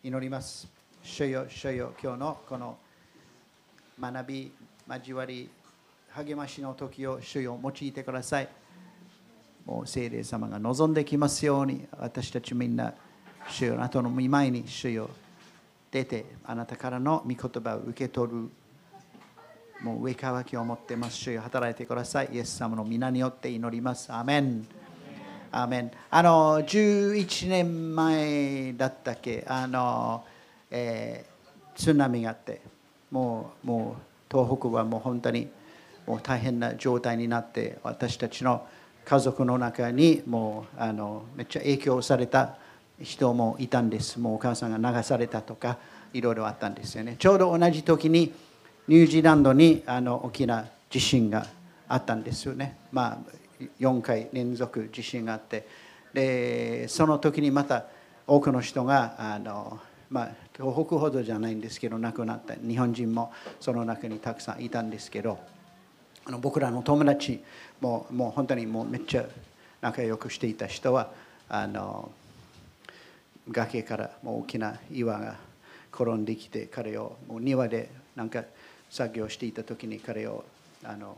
祈ります。主よ、主よ、今日のこの学び、交わり、励ましの時を主よ用いてください。もう聖霊様が望んできますように、私たちみんな、主よ、あなたの見舞いに主よ出て、あなたからの御言葉を受け取る。もう上乾きを持ってます。主よ、働いてください。イエス様の皆によって祈ります。アメン。アーメンあの11年前だったっけ？あの、えー津波があってもうもう東北はもう本当にもう大変な状態になって私たちの家族の中にもうあのめっちゃ影響された人もいたんです。もうお母さんが流されたとかいろいろあったんですよね。ちょうど同じ時にニュージーランドにあの大きな地震があったんですよね。まあ4回連続地震があってでその時にまた多くの人があの、まあ、東北ほどじゃないんですけど亡くなった日本人もその中にたくさんいたんですけどあの僕らの友達ももう本当にもうめっちゃ仲良くしていた人はあの崖からもう大きな岩が転んできて彼をもう庭でなんか作業していた時に彼をあの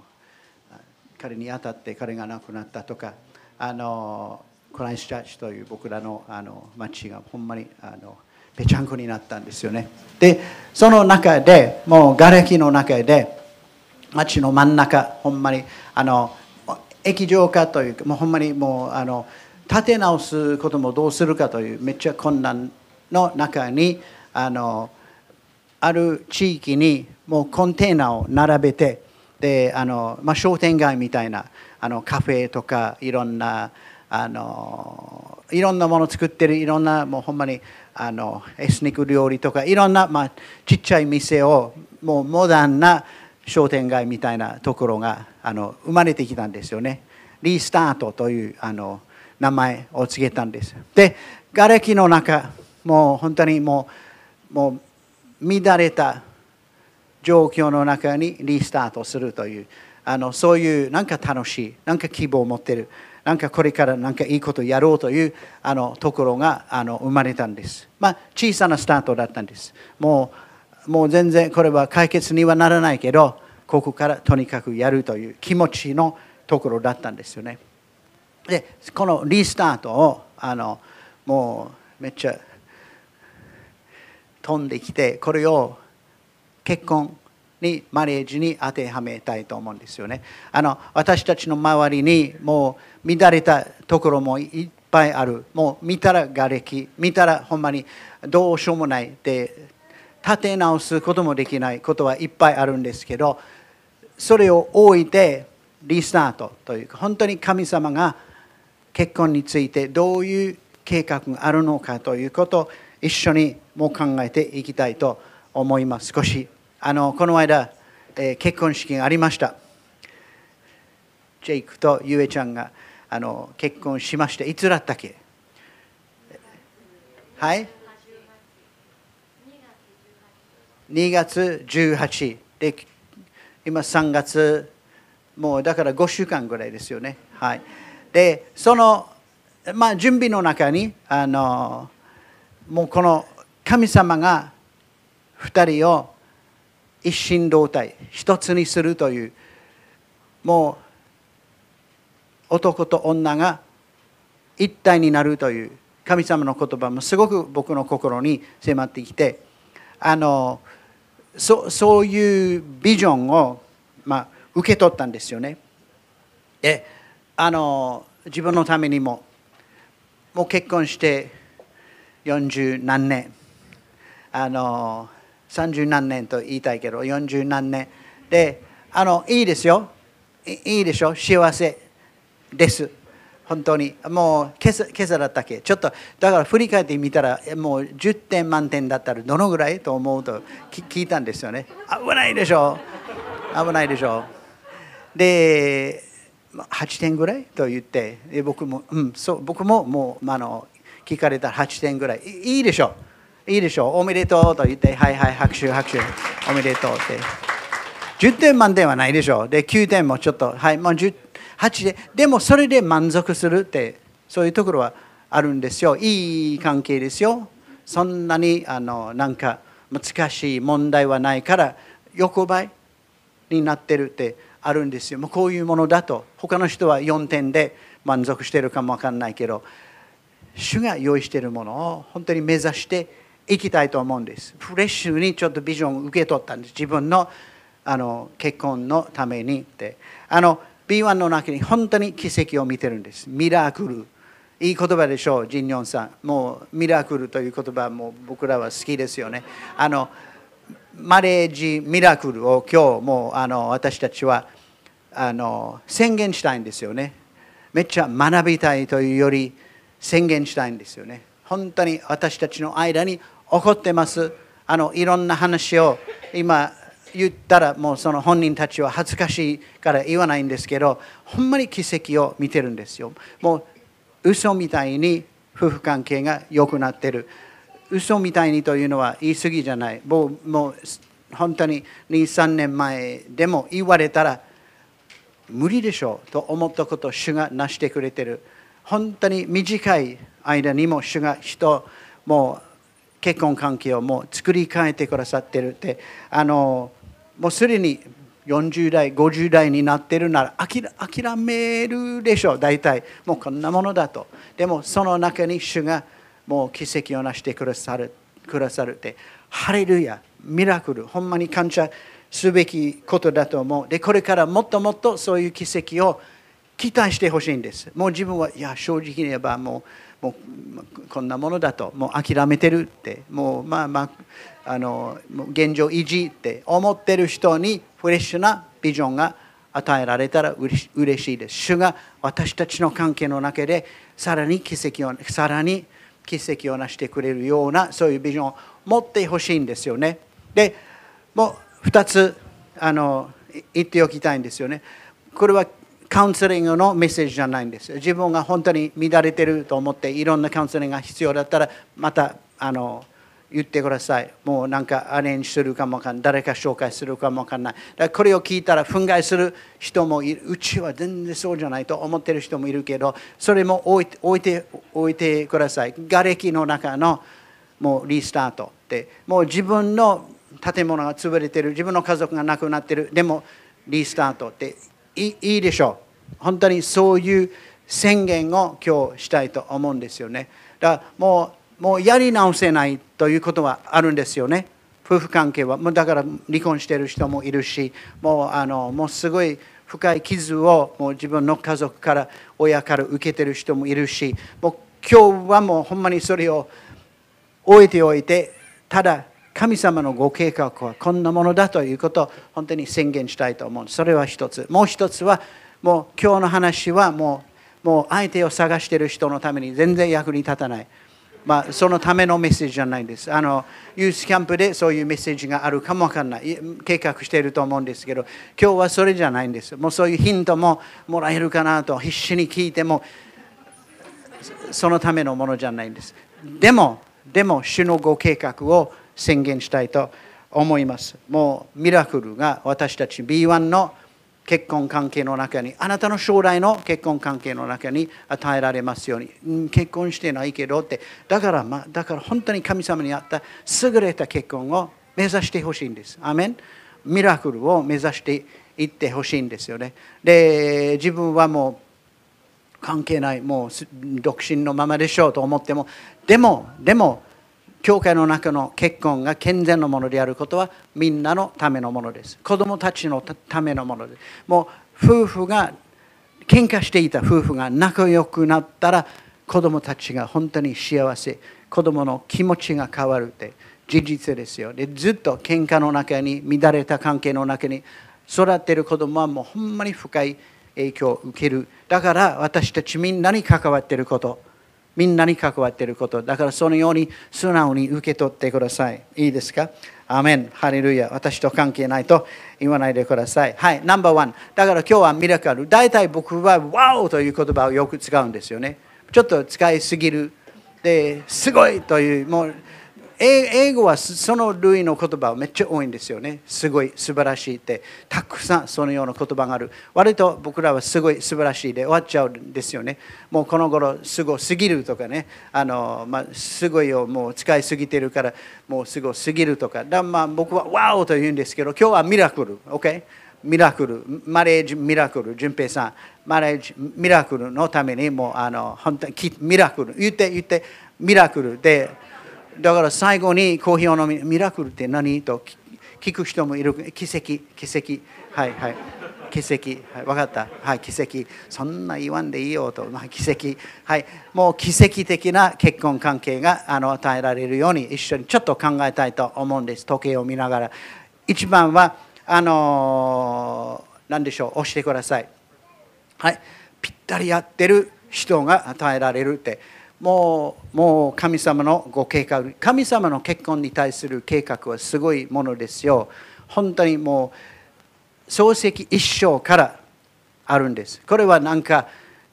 彼に当たって彼が亡くなったとかあのクライスチャーチという僕らのあの町がほんまにあのぺちゃんこになったんですよね。でその中でもう瓦礫の中で町の真ん中ほんまにあの液状化というかもうほんまにもうあの立て直すこともどうするかというめっちゃ困難の中にあのある地域にもうコンテナを並べてであの、まあ、商店街みたいなあのカフェとかいろんなあのいろんなものを作ってるいろんなもうほんまにあのエスニック料理とかいろんな、まあ、ちっちゃい店をもうモダンな商店街みたいなところがあの生まれてきたんですよね。リスタートというあの名前を告げたんです。で、瓦礫の中、もう本当にもうもう乱れた状況の中にリスタートするというあのそういうなんか楽しいなんか希望を持ってるなんかこれからなんかいいことやろうというあのところがあの生まれたんです。まあ小さなスタートだったんです。もうもう全然これは解決にはならないけどここからとにかくやるという気持ちのところだったんですよね。でこのリスタートをあのもうめっちゃ飛んできてこれを結婚にマリエージに当てはめたいと思うんですよね。あの私たちの周りにもう乱れたところもいっぱいある。もう見たら瓦礫、見たらほんまにどうしようもないで立て直すこともできないことはいっぱいあるんですけどそれを置いてリスタートというか本当に神様が結婚についてどういう計画があるのかということを一緒にもう考えていきたいと思います。少しあのこの間、えー、結婚式がありました。ジェイクとゆえちゃんがあの結婚しまして、いつだったっけ？はい？2月18で今3月もうだから5週間ぐらいですよね。はい、でその、まあ、準備の中にあのもうこの神様が2人を一心同体一つにするというもう男と女が一体になるという神様の言葉もすごく僕の心に迫ってきてあのそそういうビジョンを、まあ、受け取ったんですよね。であの自分のためにももう結婚して40何年あの30何年と言いたいけど40何年であのいいですよ。いいでしょ？幸せです。本当に。もう今朝今朝だったっけ？ちょっとだから振り返ってみたらもう10点満点だったらどのぐらいと思うと聞いたんですよね。危ないでしょ？危ないでしょ？で8点ぐらいと言ってで僕も、うん、そう僕ももうあの聞かれたら8点ぐらいいいでしょ？いいでしょうおめでとうと言って、はいはい、拍手、拍手、おめでとうって。10点満点はないでしょうで、9点もちょっと、はい、もう10 8で、でもそれで満足するって、そういうところはあるんですよ。いい関係ですよ。そんなにあのなんか難しい問題はないから横ばいになってるってあるんですよ。もうこういうものだと他の人は4点で満足してるかもわかんないけど主が用意してるものを本当に目指していきたいと思うんです。フレッシュにちょっとビジョンを受け取ったんです。自分のあの結婚のためにって。あの B1 の中に本当に奇跡を見てるんです。ミラクル。いい言葉でしょう、ジンニョンさん。もうミラクルという言葉も僕らは好きですよね。あのマレージミラクルを今日もうあの私たちはあの宣言したいんですよね。めっちゃ学びたいというより宣言したいんですよね。本当に私たちの間に起こってます。あのいろんな話を今言ったらもうその本人たちは恥ずかしいから言わないんですけどほんまに奇跡を見てるんですよ。もう嘘みたいに夫婦関係が良くなってる。嘘みたいにというのは言い過ぎじゃない。もうもう本当に2、3年前でも言われたら無理でしょうと思ったことを主が成してくれてる。本当に短い間にも主が人もう結婚関係をもう作り変えてくださってるってあのもうすでに40代50代になってるなら諦めるでしょう大体。もうこんなものだと。でもその中に主がもう奇跡を成してくださるくださるって。ハレルヤ。ミラクル。ほんまに感謝すべきことだと思う。でこれからもっともっとそういう奇跡を期待してほしいんです。もう自分はいや正直に言えばもうもうこんなものだともう諦めてるってもうまあまああの現状維持って思ってる人にフレッシュなビジョンが与えられたらうれしいです。主が私たちの関係の中でさらに奇跡をさらに奇跡を成してくれるようなそういうビジョンを持ってほしいんですよね。でもう2つあの言っておきたいんですよね。これはカウンセリングのメッセージじゃないんです。自分が本当に乱れてると思っていろんなカウンセリングが必要だったらまたあの言ってください。もうなんかアレンジするかもわかんない。誰か紹介するかもわかんない。だからこれを聞いたら憤慨する人もいる。うちは全然そうじゃないと思ってる人もいるけどそれも置いて置いて置いてください。瓦礫の中のもうリスタートって。もう自分の建物が潰れてる。自分の家族が亡くなってる。でもリスタートって。いいいでしょう。本当にそういう宣言を今日したいと思うんですよね。だからもうもうやり直せないということはあるんですよね。夫婦関係は。もうだから離婚してる人もいるしもうあのもうすごい深い傷をもう自分の家族から親から受けてる人もいるしもう今日はもうほんまにそれを置いておいてただ神様のご計画はこんなものだということを本当に宣言したいと思うそれは一つ。もう一つはもう今日の話はもうもう相手を探している人のために全然役に立たない、まあ、そのためのメッセージじゃないんです。あのユースキャンプでそういうメッセージがあるかもわかんない。計画していると思うんですけど今日はそれじゃないんです。もうそういうヒントももらえるかなと必死に聞いてもそのためのものじゃないんです。でもでも主のご計画を宣言したいと思います。もうミラクルが私たち B1 の結婚関係の中に、あなたの将来の結婚関係の中に与えられますように、結婚してないけどって、だから、まあ、だから本当に神様にあった優れた結婚を目指してほしいんです。アメンミラクルを目指していってほしいんですよね。で、自分はもう関係ない、もう独身のままでしょうと思っても、でも、でも、教会の中の結婚が健全なものであることはみんなのためのものです。子供たちのためのものです。もう夫婦が喧嘩していた夫婦が仲良くなったら子供たちが本当に幸せ。子供の気持ちが変わるって事実ですよ。でずっと喧嘩の中に乱れた関係の中に育っている子供はもうほんまに深い影響を受ける。だから私たちみんなに関わっていること。みんなに関わっていること。だからそのように素直に受け取ってください。いいですか？アメン、ハレルヤ。私と関係ないと言わないでください。はい、ナンバーワン。だから今日はミラクル。大体僕は、ワオという言葉をよく使うんですよね。ちょっと使いすぎる。で、すごいという、もう、英語はその類の言葉はめっちゃ多いんですよね。すごい素晴らしいって、たくさんそのような言葉がある。割と僕らはすごい素晴らしいで終わっちゃうんですよね。もうこの頃すごすぎるとかね、あのまあ、すごいをもう使いすぎてるからもうすごすぎるとか、だまあ、僕はワオと言うんですけど、今日はミラクル、OK? ミラクル、マレージミラクル、淳平さん、マレージミラクルのためにもうあの本当にミラクル、言って言ってミラクルで、だから最後にコーヒーを飲み、ミラクルって何と聞く人もいる。奇跡、奇跡。はいはい。奇跡。はい、分かった。はい、奇跡。そんな言わんでいいよと。まあ、奇跡。はい。もう奇跡的な結婚関係があの与えられるように一緒にちょっと考えたいと思うんです。時計を見ながら。一番は、あの何でしょう。押してください。はい。ぴったり合ってる人が与えられるって。もうもう神様のご計画神様の結婚に対する計画はすごいものですよ。本当にもう漱石一生からあるんです。これはなんか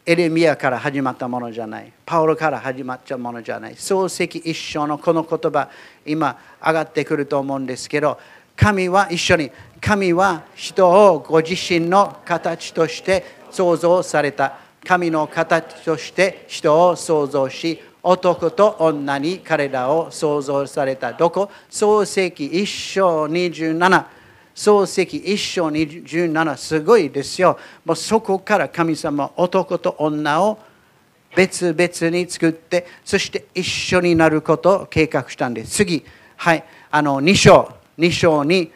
エレミアから始まったものじゃない。パウロから始まったものじゃない。漱石一生のこの言葉今上がってくると思うんですけど神は一緒に神は人をご自身の形として創造された。神の形として人を創造し男と女に彼らを創造された。どこ？創世記一章27創世記一章27すごいですよ。もうそこから神様男と女を別々に作ってそして一緒になることを計画したんです。次。はい。あの2章。2章に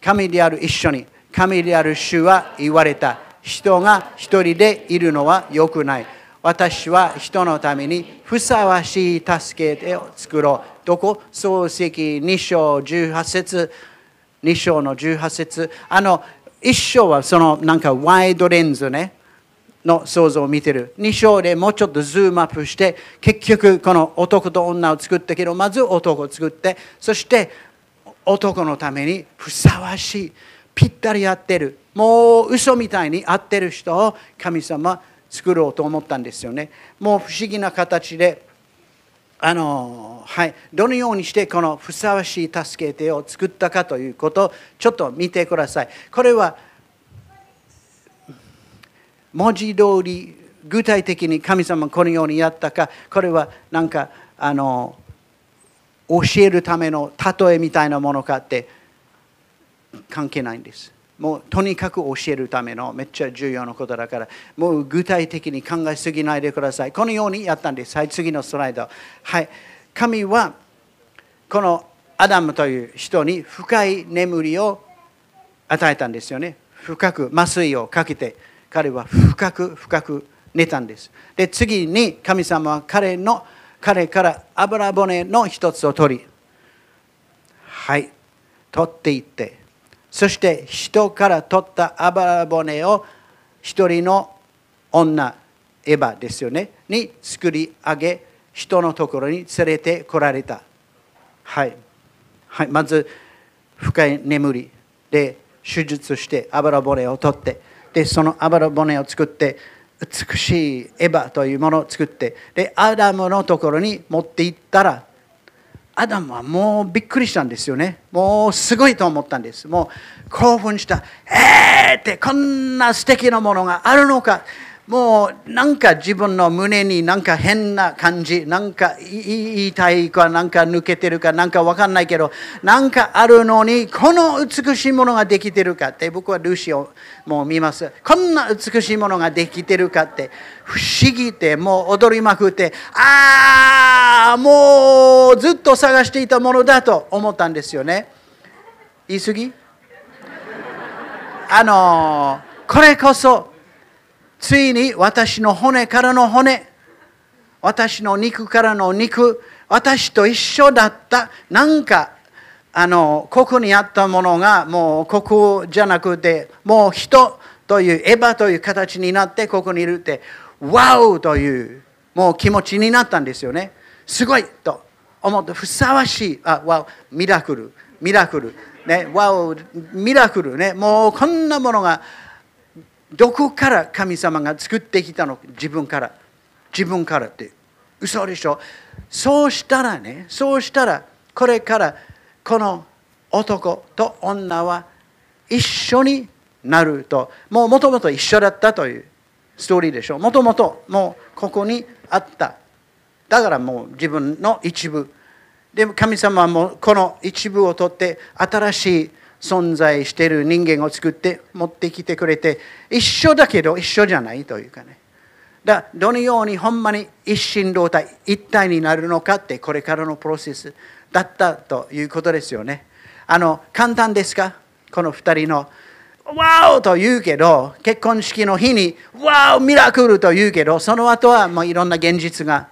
神である一緒に神である主は言われた。人が一人でいるのは良くない。私は人のためにふさわしい助けを作ろう。どこ？漱石2章18節2章の18節あの1章はそのなんかワイドレンズねの創造を見てる。2章でもうちょっとズームアップして結局この男と女を作ったけどまず男を作ってそして男のためにふさわしいぴったり合ってるもう嘘みたいに合ってる人を神様作ろうと思ったんですよね。もう不思議な形であの、はい、どのようにしてこのふさわしい助け手を作ったかということをちょっと見てください。これは文字通り具体的に神様このようにやったかこれはなんかあの教えるための例えみたいなものかって関係ないんです。もうとにかく教えるためのめっちゃ重要なことだから。もう具体的に考えすぎないでください。このようにやったんです。はい次のスライド。はい神はこのアダムという人に深い眠りを与えたんですよね。深く麻酔をかけて彼は深く深く寝たんです。で次に神様は彼の彼から油骨の一つを取りはい取っていってそして人から取った油骨を一人の女エヴァですよねに作り上げ人のところに連れてこられた。はい、はい、まず深い眠りで手術して油骨を取ってでその油骨を作って美しいエヴァというものを作ってでアダムのところに持っていったらアダムはもうびっくりしたんですよね。もうすごいと思ったんです。もう興奮した。えーってこんな素敵なものがあるのか。もうなんか自分の胸になんか変な感じ、なんか言いたいかなんか抜けてるかなんかわかんないけど、なんかあるのにこの美しいものができてるかって僕はルーシーをもう見ます。こんな美しいものができてるかって不思議でもう踊りまくって、ああ、もうずっと探していたものだと思ったんですよね。言い過ぎ？あのこれこそついに私の骨からの骨、私の肉からの肉、私と一緒だった、なんか、あの、ここにあったものが、もうここじゃなくて、もう人という、エヴァという形になって、ここにいるって、ワウという、もう気持ちになったんですよね。すごいと思って、ふさわしい、あ、ワウ、ミラクル、ミラクル、ね、ワウ、ミラクルね、もうこんなものが、どこから神様が作ってきたの？自分から。自分からって。嘘でしょ？そうしたらねそうしたらこれからこの男と女は一緒になると。もうもともと一緒だったというストーリーでしょ？もともともうここにあった。だからもう自分の一部。でも神様はもうこの一部を取って新しい存在している人間を作って持ってきてくれて一緒だけど一緒じゃないというかね。だどのようにほんまに一心同体一体になるのかってこれからのプロセスだったということですよね。あの簡単ですか？この2人のワオと言うけど結婚式の日にワオミラクルと言うけどその後はもういろんな現実が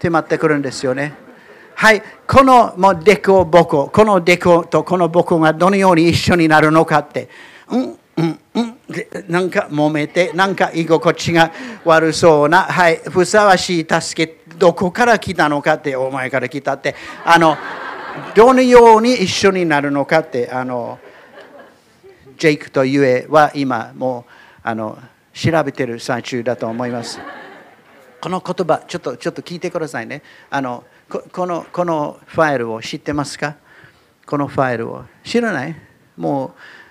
迫ってくるんですよね。はいこのもうデコボコこのデコとこのボコがどのように一緒になるのかってうんうんうんなんか揉めてなんか居心地が悪そうなはいふさわしい助けどこから来たのかってお前から来たってあのどのように一緒になるのかってあのジェイクとゆえは今もうあの調べてる最中だと思います。この言葉ちょっとちょっと聞いてくださいね。あのこのこのファイルを知ってますか？このファイルを知らない？もう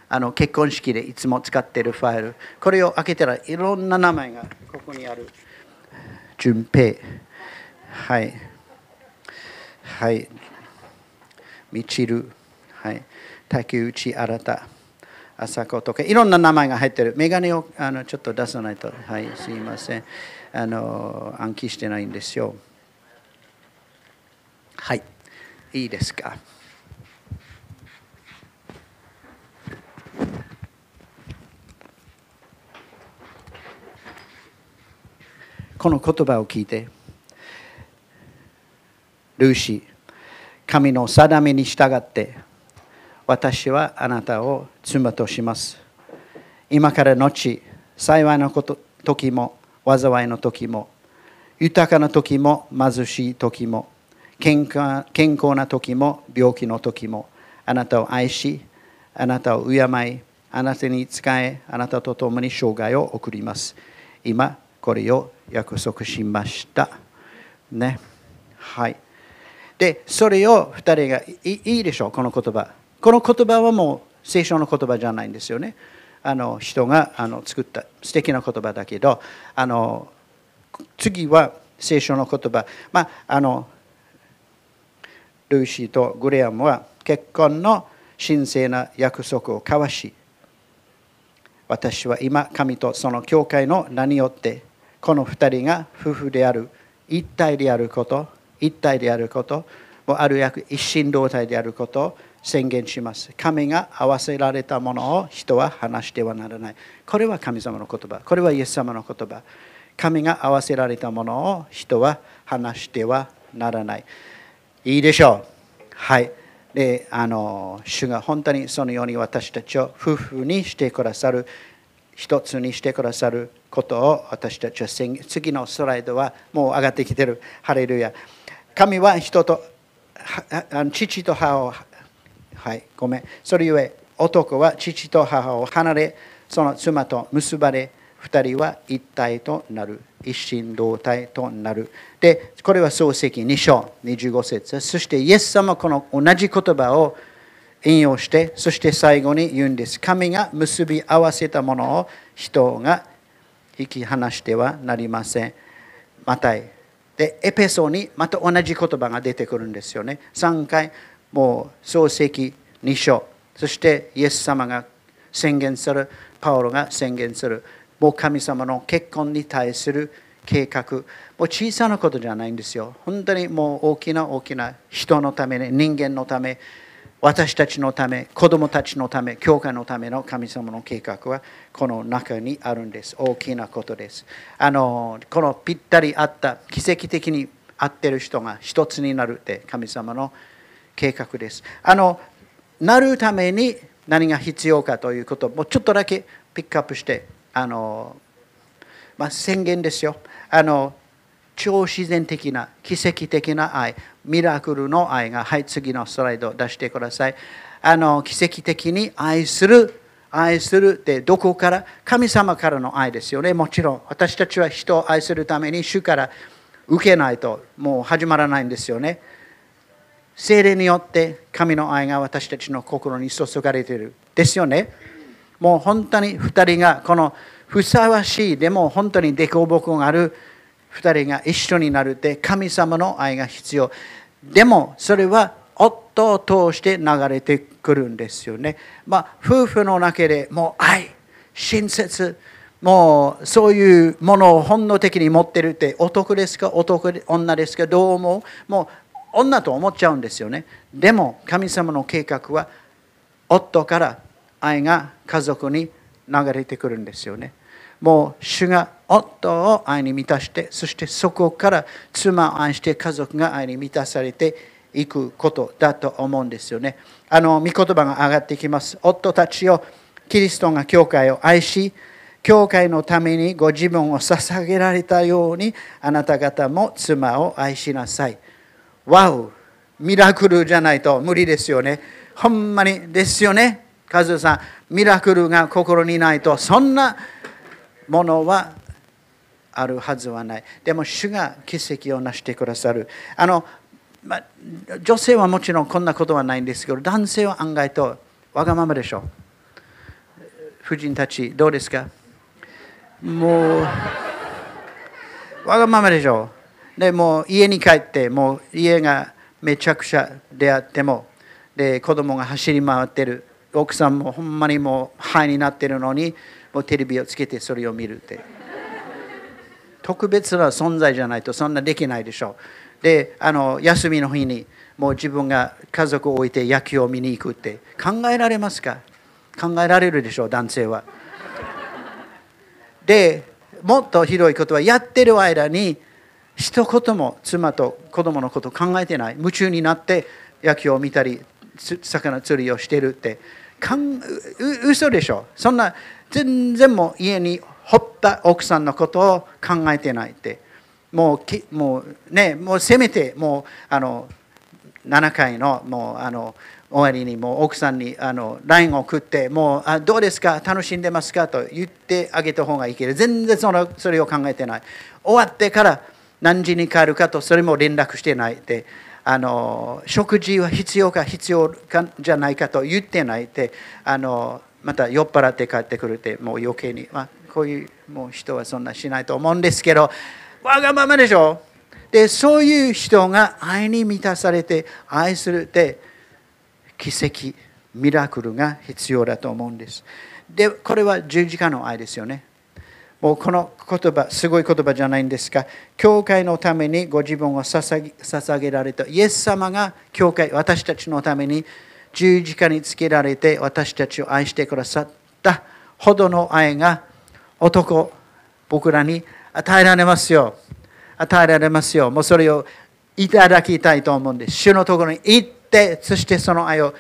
あの結婚式でいつも使ってるファイル。これを開けたらいろんな名前がここにある。順平。はい。はい。みちる。はい。竹内新。朝子とかいろんな名前が入ってる。メガネをあのちょっと出さないと。はい、すいません。あの暗記してないんですよ。はい、いいですか？この言葉を聞いて、ルーシー、神の定めに従って、私はあなたを妻とします。今から後、幸いのこと時も、災いの時も、豊かな時も、貧しい時も、健康健康な時も、病気の時も、あなたを愛し、あなたを敬い、あなたに仕え、あなたと共に生涯を送ります。今、これを約束しました。ね。はい。で、それを2人がいいでしょう、この言葉。この言葉はもう聖書の言葉じゃないんですよね。あの人があの作った素敵な言葉だけどあの次は聖書の言葉、まあ、あのルーシーとグレアムは結婚の神聖な約束を交わし私は今神とその教会の名によってこの2人が夫婦である一体であること一体であることもある役一心同体であることを宣言します。神が合わせられたものを人は話してはならない。これは神様の言葉。これはイエス様の言葉。神が合わせられたものを人は話してはならない。いいでしょう。はい。で、あの、主が本当にそのように私たちを夫婦にしてくださる、一つにしてくださることを私たちは次のスライドはもう上がってきてる。ハレルヤ。神は人と父と母をはい、ごめん。それゆえ、男は父と母を離れ、その妻と結ばれ、二人は一体となる。一心同体となる。で、これは漱石2章25節そしてイエス様この同じ言葉を引用して、そして最後に言うんです。神が結び合わせたものを人が引き離してはなりません。またいで、エペソにまた同じ言葉が出てくるんですよね。3回、もう漱石2章そしてイエス様が宣言するパウロが宣言するもう神様の結婚に対する計画。もう小さなことじゃないんですよ。本当にもう大きな大きな人のために人間のため私たちのため子供たちのため教会のための神様の計画はこの中にあるんです。大きなことです。あのこのぴったり合った奇跡的に合ってる人が一つになるって神様の計画です。あのなるために何が必要かということもうちょっとだけピックアップしてあの、まあ、宣言ですよあの超自然的な奇跡的な愛ミラクルの愛がはい次のスライド出してくださいあの奇跡的に愛する愛するってどこから神様からの愛ですよねもちろん私たちは人を愛するために主から受けないともう始まらないんですよね精霊によって神の愛が私たちの心に注がれている。ですよね。もう本当に2人がこのふさわしいでも本当に凸凹がある2人が一緒になるって神様の愛が必要。でもそれは夫を通して流れてくるんですよね。まあ夫婦の中でもう愛、親切、もうそういうものを本能的に持ってるって男ですか男女ですかどう思う？もう女と思っちゃうんですよね。でも神様の計画は夫から愛が家族に流れてくるんですよね。もう主が夫を愛に満たして、そしてそこから妻を愛して家族が愛に満たされていくことだと思うんですよね。あの、御言葉が上がってきます。夫たちをキリストが教会を愛し、教会のためにご自分を捧げられたように、あなた方も妻を愛しなさい。わおミラクルじゃないと無理ですよね。ほんまにですよね。カズさん、ミラクルが心にないと、そんなものはあるはずはない。でも、主が奇跡を成してくださる。あの、ま、女性はもちろんこんなことはないんですけど、男性は案外とわがままでしょう。夫人たち、どうですか？もう、わがままでしょう。でもう家に帰って、もう家がめちゃくちゃであっても、で子供が走り回ってる、奥さんもほんまにもう肺になってるのに、もうテレビをつけてそれを見るって。特別な存在じゃないとそんなできないでしょう。で、あの休みの日にもう自分が家族を置いて野球を見に行くって考えられますか？考えられるでしょう、男性は。で、もっとひどいことはやってる間に一言も妻と子供のこと考えてない。夢中になって野球を見たり、魚釣りをしてるって。かんう嘘でしょ？そんな全然もう家にほった奥さんのことを考えてないって。もうきもうね、もうせめてもうあの7回のもうあの終わりにもう奥さんにあの LINE を送ってもうあどうですか？楽しんでますか？と言ってあげた方がいいけど全然そのそれを考えてない終わってから何時に帰るかとそれも連絡してないであの食事は必要か必要かじゃないかと言ってないであのまた酔っ払って帰ってくるってもう余計に、まあ、こういうもう人はそんなしないと思うんですけどわがままでしょ？でそういう人が愛に満たされて愛するって奇跡ミラクルが必要だと思うんです。でこれは十字架の愛ですよね。もうこの言葉すごい言葉じゃないんですが教会のためにご自分を捧げられた。イエス様が教会私たちのために十字架につけられて私たちを愛してくださったほどの愛が男僕らに与えられますよ。与えられますよ。もうそれをいただきたいと思うんです。主のところに行ってそしてその愛を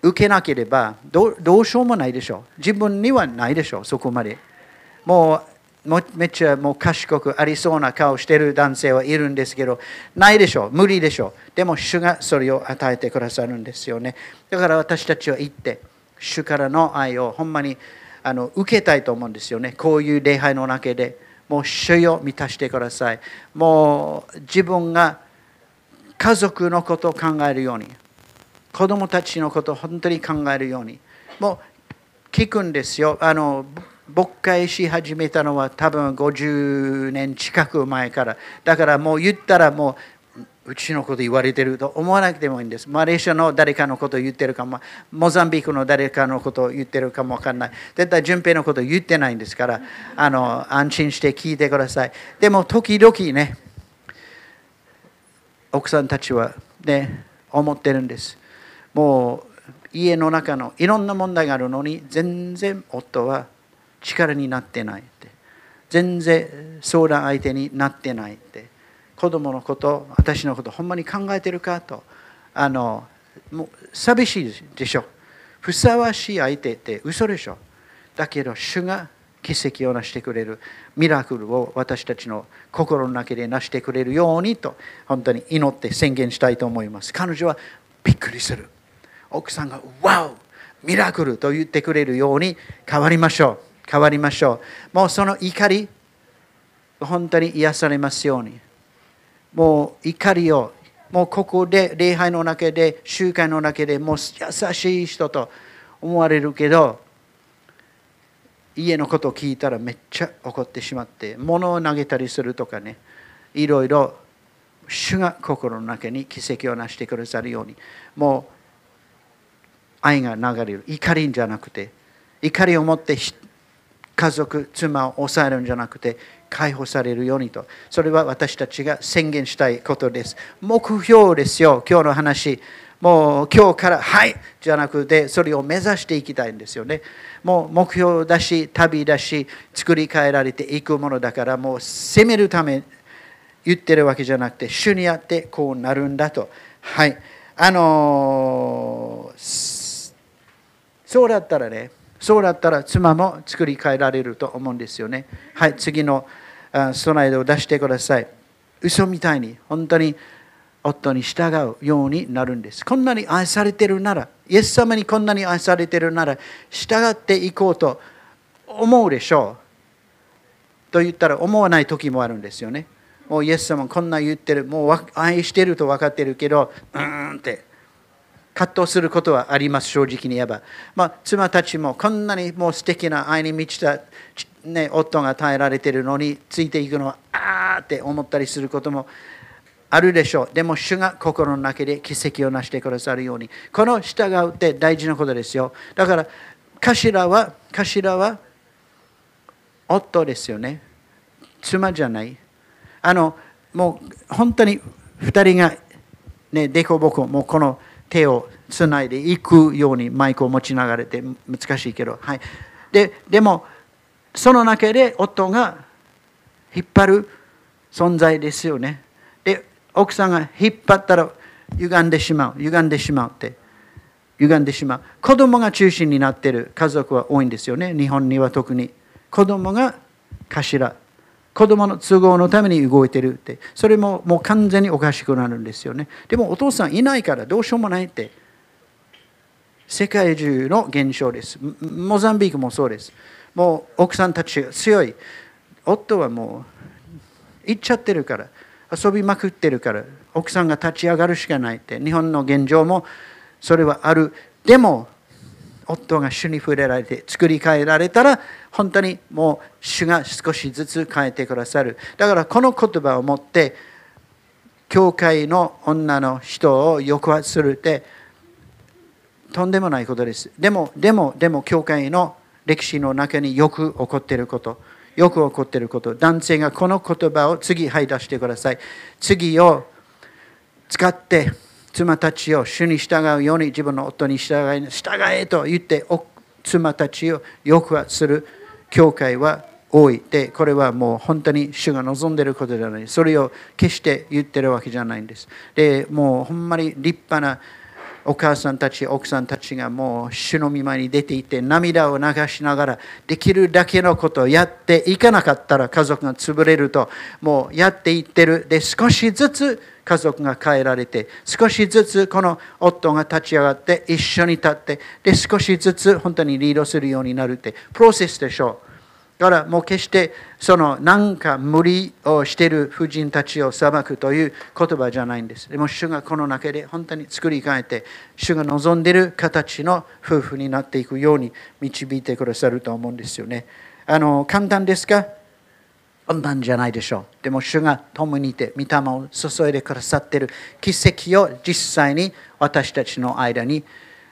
受けなければどうしようもないでしょう。自分にはないでしょうそこまで。もうめっちゃもう賢くありそうな顔してる男性はいるんですけどないでしょう。無理でしょう。でも主がそれを与えてくださるんですよね。だから私たちは行って主からの愛をほんまにあの受けたいと思うんですよね。こういう礼拝の中で。もう主よ満たしてください。もう自分が家族のことを考えるように子供たちのことを本当に考えるようにもう聞くんですよ。あの牧会し始めたのは多分50年近く前からだからもう言ったらもううちのこと言われてると思わなくてもいいんです。マレーシアの誰かのことを言ってるかも、モザンビークの誰かのことを言ってるかもわかんない。絶対順平のことを言ってないんですから、あの安心して聞いてください。でも時々ね、奥さんたちはね、思ってるんです。もう家の中のいろんな問題があるのに、全然夫は力になってないって。全然相談相手になってないって。子供のこと私のことほんまに考えてるかと。あのもう寂しいでしょ。ふさわしい相手って嘘でしょ。だけど主が奇跡を成してくれる。ミラクルを私たちの心の中で成してくれるようにと本当に祈って宣言したいと思います。彼女はびっくりする。奥さんが「ワオ！ミラクル!」と言ってくれるように変わりましょう。変わりましょう。もうその怒り、本当に癒されますように。もう怒りをもうここで礼拝の中で集会の中でもう優しい人と思われるけど家のことを聞いたらめっちゃ怒ってしまって物を投げたりするとかねいろいろ主が心の中に奇跡を成してくださるようにもう愛が流れる怒りじゃなくて怒りを持って人家族妻を抑えるんじゃなくて解放されるようにと。それは私たちが宣言したいことです。目標ですよ。今日の話。もう今日からはい。じゃなくてそれを目指していきたいんですよね。もう目標だし旅だし作り変えられていくものだからもう責めるため言ってるわけじゃなくて主にあってこうなるんだと。はい。あのー、そうだったらねそうだったら妻も作り変えられると思うんですよねはい次のスライドを出してください嘘みたいに本当に夫に従うようになるんです。こんなに愛されてるなら、イエス様にこんなに愛されてるなら、従っていこうと思うでしょう。と言ったら思わない時もあるんですよね。もうイエス様こんな言ってる、もう愛してると分かってるけど、うーんって葛藤することはあります、正直に言えば。まあ、妻たちもこんなにもう素敵な愛に満ちた、ね、夫が耐えられてるのについていくのはあーって思ったりすることもあるでしょう。でも主が心の中で奇跡を成してくださるように。この従うって大事なことですよ。だから、頭は、頭は夫ですよね。妻じゃない。あの、もう本当に2人が、ね、でこぼこ、もうこの手をつないでいくようにマイクを持ちながらで難しいけど。はい、ででも、その中で夫が引っ張る存在ですよねで。奥さんが引っ張ったら歪んでしまう歪んでしまうって歪んでしまう子供が中心になってる家族は多いんですよね日本には特に子供が頭子供の都合のために動いてるって。それももう完全におかしくなるんですよね。でもお父さんいないからどうしようもないって。世界中の現象です。モザンビークもそうです。もう奥さんたちが強い。夫はもう行っちゃってるから。遊びまくってるから。奥さんが立ち上がるしかないって。日本の現状もそれはある。でも夫が主に触れられて作り変えられたら本当にもう主が少しずつ変えてくださる。だからこの言葉を持って教会の女の人を抑圧するってとんでもないことです。でもでもでも教会の歴史の中によく起こっていることよく起こっていること。男性がこの言葉を次はい出してください。次を使って妻たちを主に従うように自分の夫に従い従えと言って妻たちを抑圧する教会は多い。でこれはもう本当に主が望んでいることじゃない。それを決して言ってるわけじゃないんです。でもうほんまに立派なお母さんたち、奥さんたちがもう主の見舞いに出ていて涙を流しながらできるだけのことをやっていかなかったら家族が潰れるともうやっていってる。で、少しずつ家族が変えられて少しずつこの夫が立ち上がって一緒に立ってで少しずつ本当にリードするようになるってプロセスでしょう。だからもう決してそのなんか無理をしている婦人たちを裁くという言葉じゃないんです。でも主がこの中で本当に作り変えて主が望んでいる形の夫婦になっていくように導いてくださると思うんですよね。あの簡単ですか？簡単じゃないでしょう。でも主が共にいて御霊を注いでくださっている奇跡を実際に私たちの間に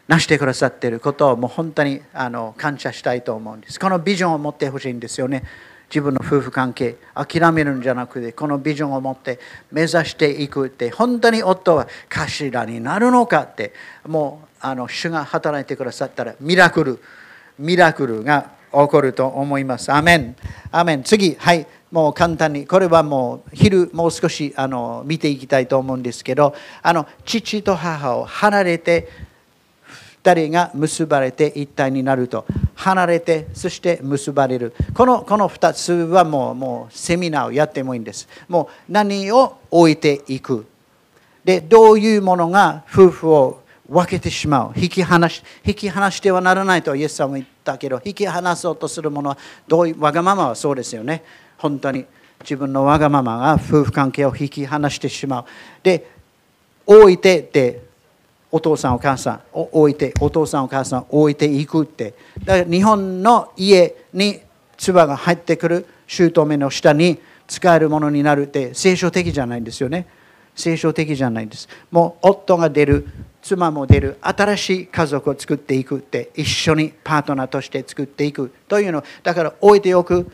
なしてくださっていることをもう本当にあの感謝したいと思うんです。このビジョンを持ってほしいんですよね。自分の夫婦関係諦めるんじゃなくてこのビジョンを持って目指していくって本当に夫は頭になるのかってもうあの主が働いてくださったらミラクルミラクルが起こると思います。アメン。アメン。次、はい。もう簡単に、これはもう昼、もう少しあの見ていきたいと思うんですけど、あの父と母を離れて2人が結ばれて一体になると。離れてそして結ばれる。このこの2つはもうもうセミナーをやってもいいんです。もう何を置いていく。でどういうものが夫婦を分けてしまう。引き離し引き離してはならないとイエス様も言ったけど引き離そうとするものはどういうわがままはそうですよね。本当に自分のわがままが夫婦関係を引き離してしまう。で置いてってお父さんお母さん置いてお父さんお母さん置いていくって。だから日本の家に唾が入ってくる姑の下に使えるものになるって聖書的じゃないんですよね。聖書的じゃないんです。もう夫が出る妻も出る新しい家族を作っていくって一緒にパートナーとして作っていくというの。だから置いておく。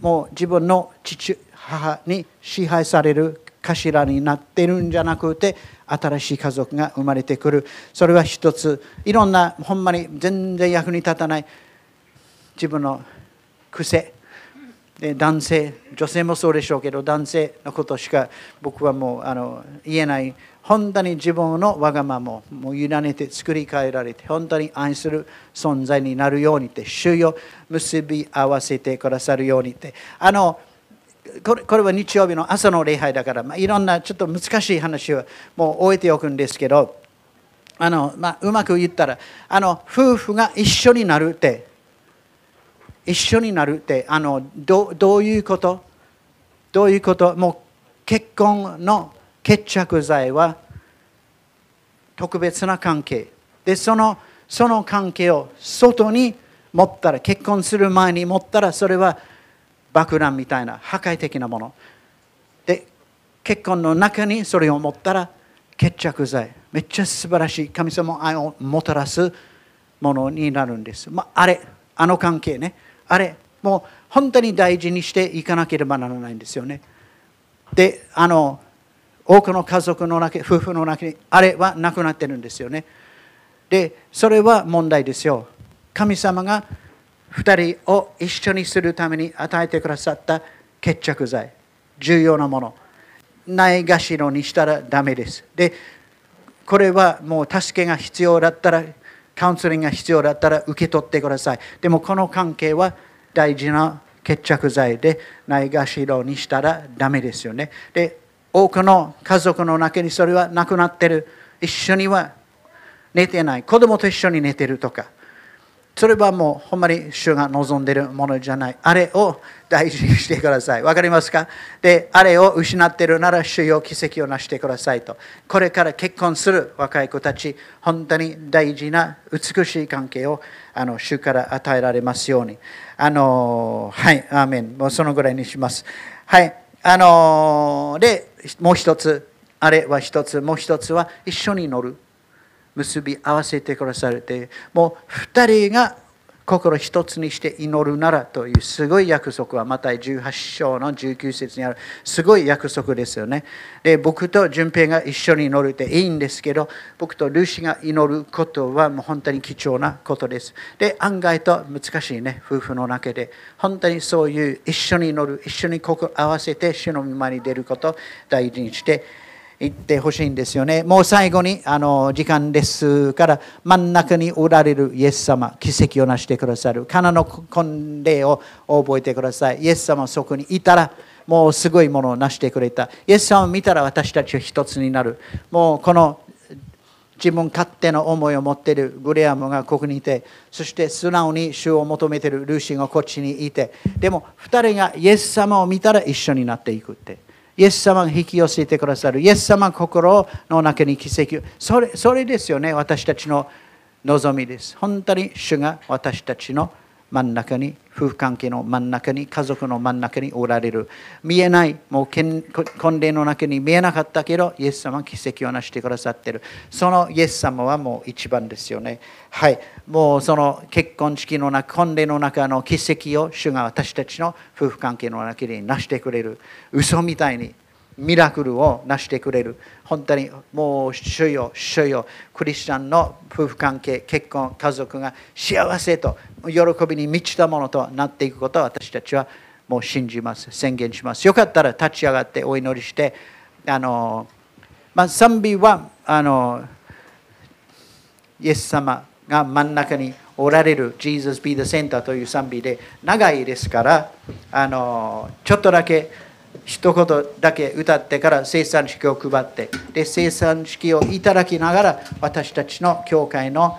もう自分の父母に支配される頭になってるんじゃなくて新しい家族が生まれてくる。それは一つ。いろんなほんまに全然役に立たない。自分の癖。で男性女性もそうでしょうけど男性のことしか僕はもうあの言えない。本当に自分のわがままもう委ねて作り変えられて本当に愛する存在になるようにって主よ結び合わせてくださるようにって。あのこれこれは日曜日の朝の礼拝だから、まあ、いろんなちょっと難しい話をもう終えておくんですけどあの、まあ、うまく言ったらあの夫婦が一緒になるって一緒になるってあのどどういうこと？どういうこと？もう結婚の決着剤は特別な関係。でそのその関係を外に持ったら結婚する前に持ったらそれは爆弾みたいな破壊的なもの。で結婚の中にそれを持ったら決着剤。めっちゃ素晴らしい。神様愛をもたらすものになるんです、まあ、あれあの関係ね。あれもう本当に大事にしていかなければならないんですよね。であの多くの家族の中夫婦の中にあれはなくなってるんですよね。でそれは問題ですよ。神様が2人を一緒にするために与えてくださった決着剤。重要なもの。ないがしろにしたらダメです。でこれはもう助けが必要だったらカウンセリングが必要だったら受け取ってください。でもこの関係は大事な決着剤でないがしろにしたらダメですよね。で多くの家族の中にそれはなくなってる。一緒には寝てない。子供と一緒に寝てるとか。それはもうほんまに主が望んでいるものじゃない。あれを大事にしてください。わかりますか？で、あれを失っているなら主よ奇跡を成してくださいと。これから結婚する若い子たち、本当に大事な美しい関係をあの主から与えられますように。あのはい、アーメン。もうそのぐらいにします。はい。あので、もう一つ、あれは一つ、もう一つは一緒に乗る。結び合わせてくだされてもう2人が心一つにして祈るならというすごい約束はまた18章の19節にあるすごい約束ですよね。で僕と順平が一緒に祈るっていいんですけど僕とルーシが祈ることはもう本当に貴重なことです。で案外と難しいね夫婦の中で本当にそういう一緒に祈る一緒に心合わせて主の御前に出ることを大事にして言ってほしいんですよね。もう最後にあの時間ですから真ん中におられるイエス様、奇跡を成してくださる。カナの婚礼を覚えてください。イエス様そこにいたらもうすごいものを成してくれた。イエス様を見たら私たちは一つになる。もうこの自分勝手の思いを持っているグレアムがここにいて、そして素直に主を求めているルーシーがこっちにいて、でも2人がイエス様を見たら一緒になっていくって。イエス様が引き寄せてくださる。イエス様心の中に奇跡それそれですよね、私たちの望みです。本当に主が私たちの真ん中に、夫婦関係の真ん中に、家族の真ん中におられる。見えない、もう婚礼の中に見えなかったけど、イエス様は奇跡を成してくださってる。そのイエス様はもう一番ですよね。はい。もうその結婚式の中、婚礼の中の奇跡を主が私たちの夫婦関係の中に成してくれる。嘘みたいにミラクルを成してくれる。本当にもう主よ、主よ、クリスチャンの夫婦関係、結婚、家族が幸せと喜びに満ちたものとなっていくことを私たちはもう信じます、宣言します。よかったら立ち上がってお祈りして、あのまあ、賛美はあのイエス様が真ん中におられる Jesus be the center という賛美で長いですからあのちょっとだけ一言だけ歌ってから生産式を配ってで生産式をいただきながら私たちの教会の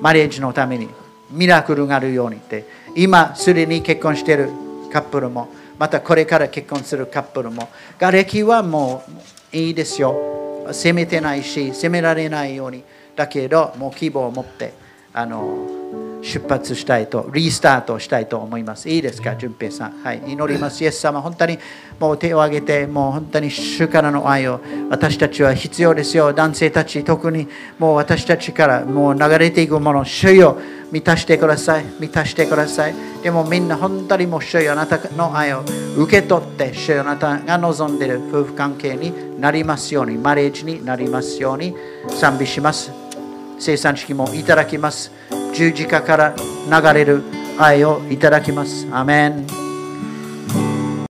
マレージのためにミラクルがあるようにって今すでに結婚しているカップルもまたこれから結婚するカップルも瓦礫はもういいですよ。責めてないし責められないようにだけどもう希望を持ってあの出発したいとリスタートしたいと思います。いいですか淳平さん。はい祈ります。イエス様本当にもう手を挙げてもう本当に主からの愛を私たちは必要ですよ。男性たち特にもう私たちからもう流れていくもの主よ満たしてください。満たしてください。でもみんな本当にもう主よあなたの愛を受け取って主よあなたが望んでいる夫婦関係になりますようにマレージになりますように賛美します。生産式もいただきます十字架から流れる愛をいただきます。アメン。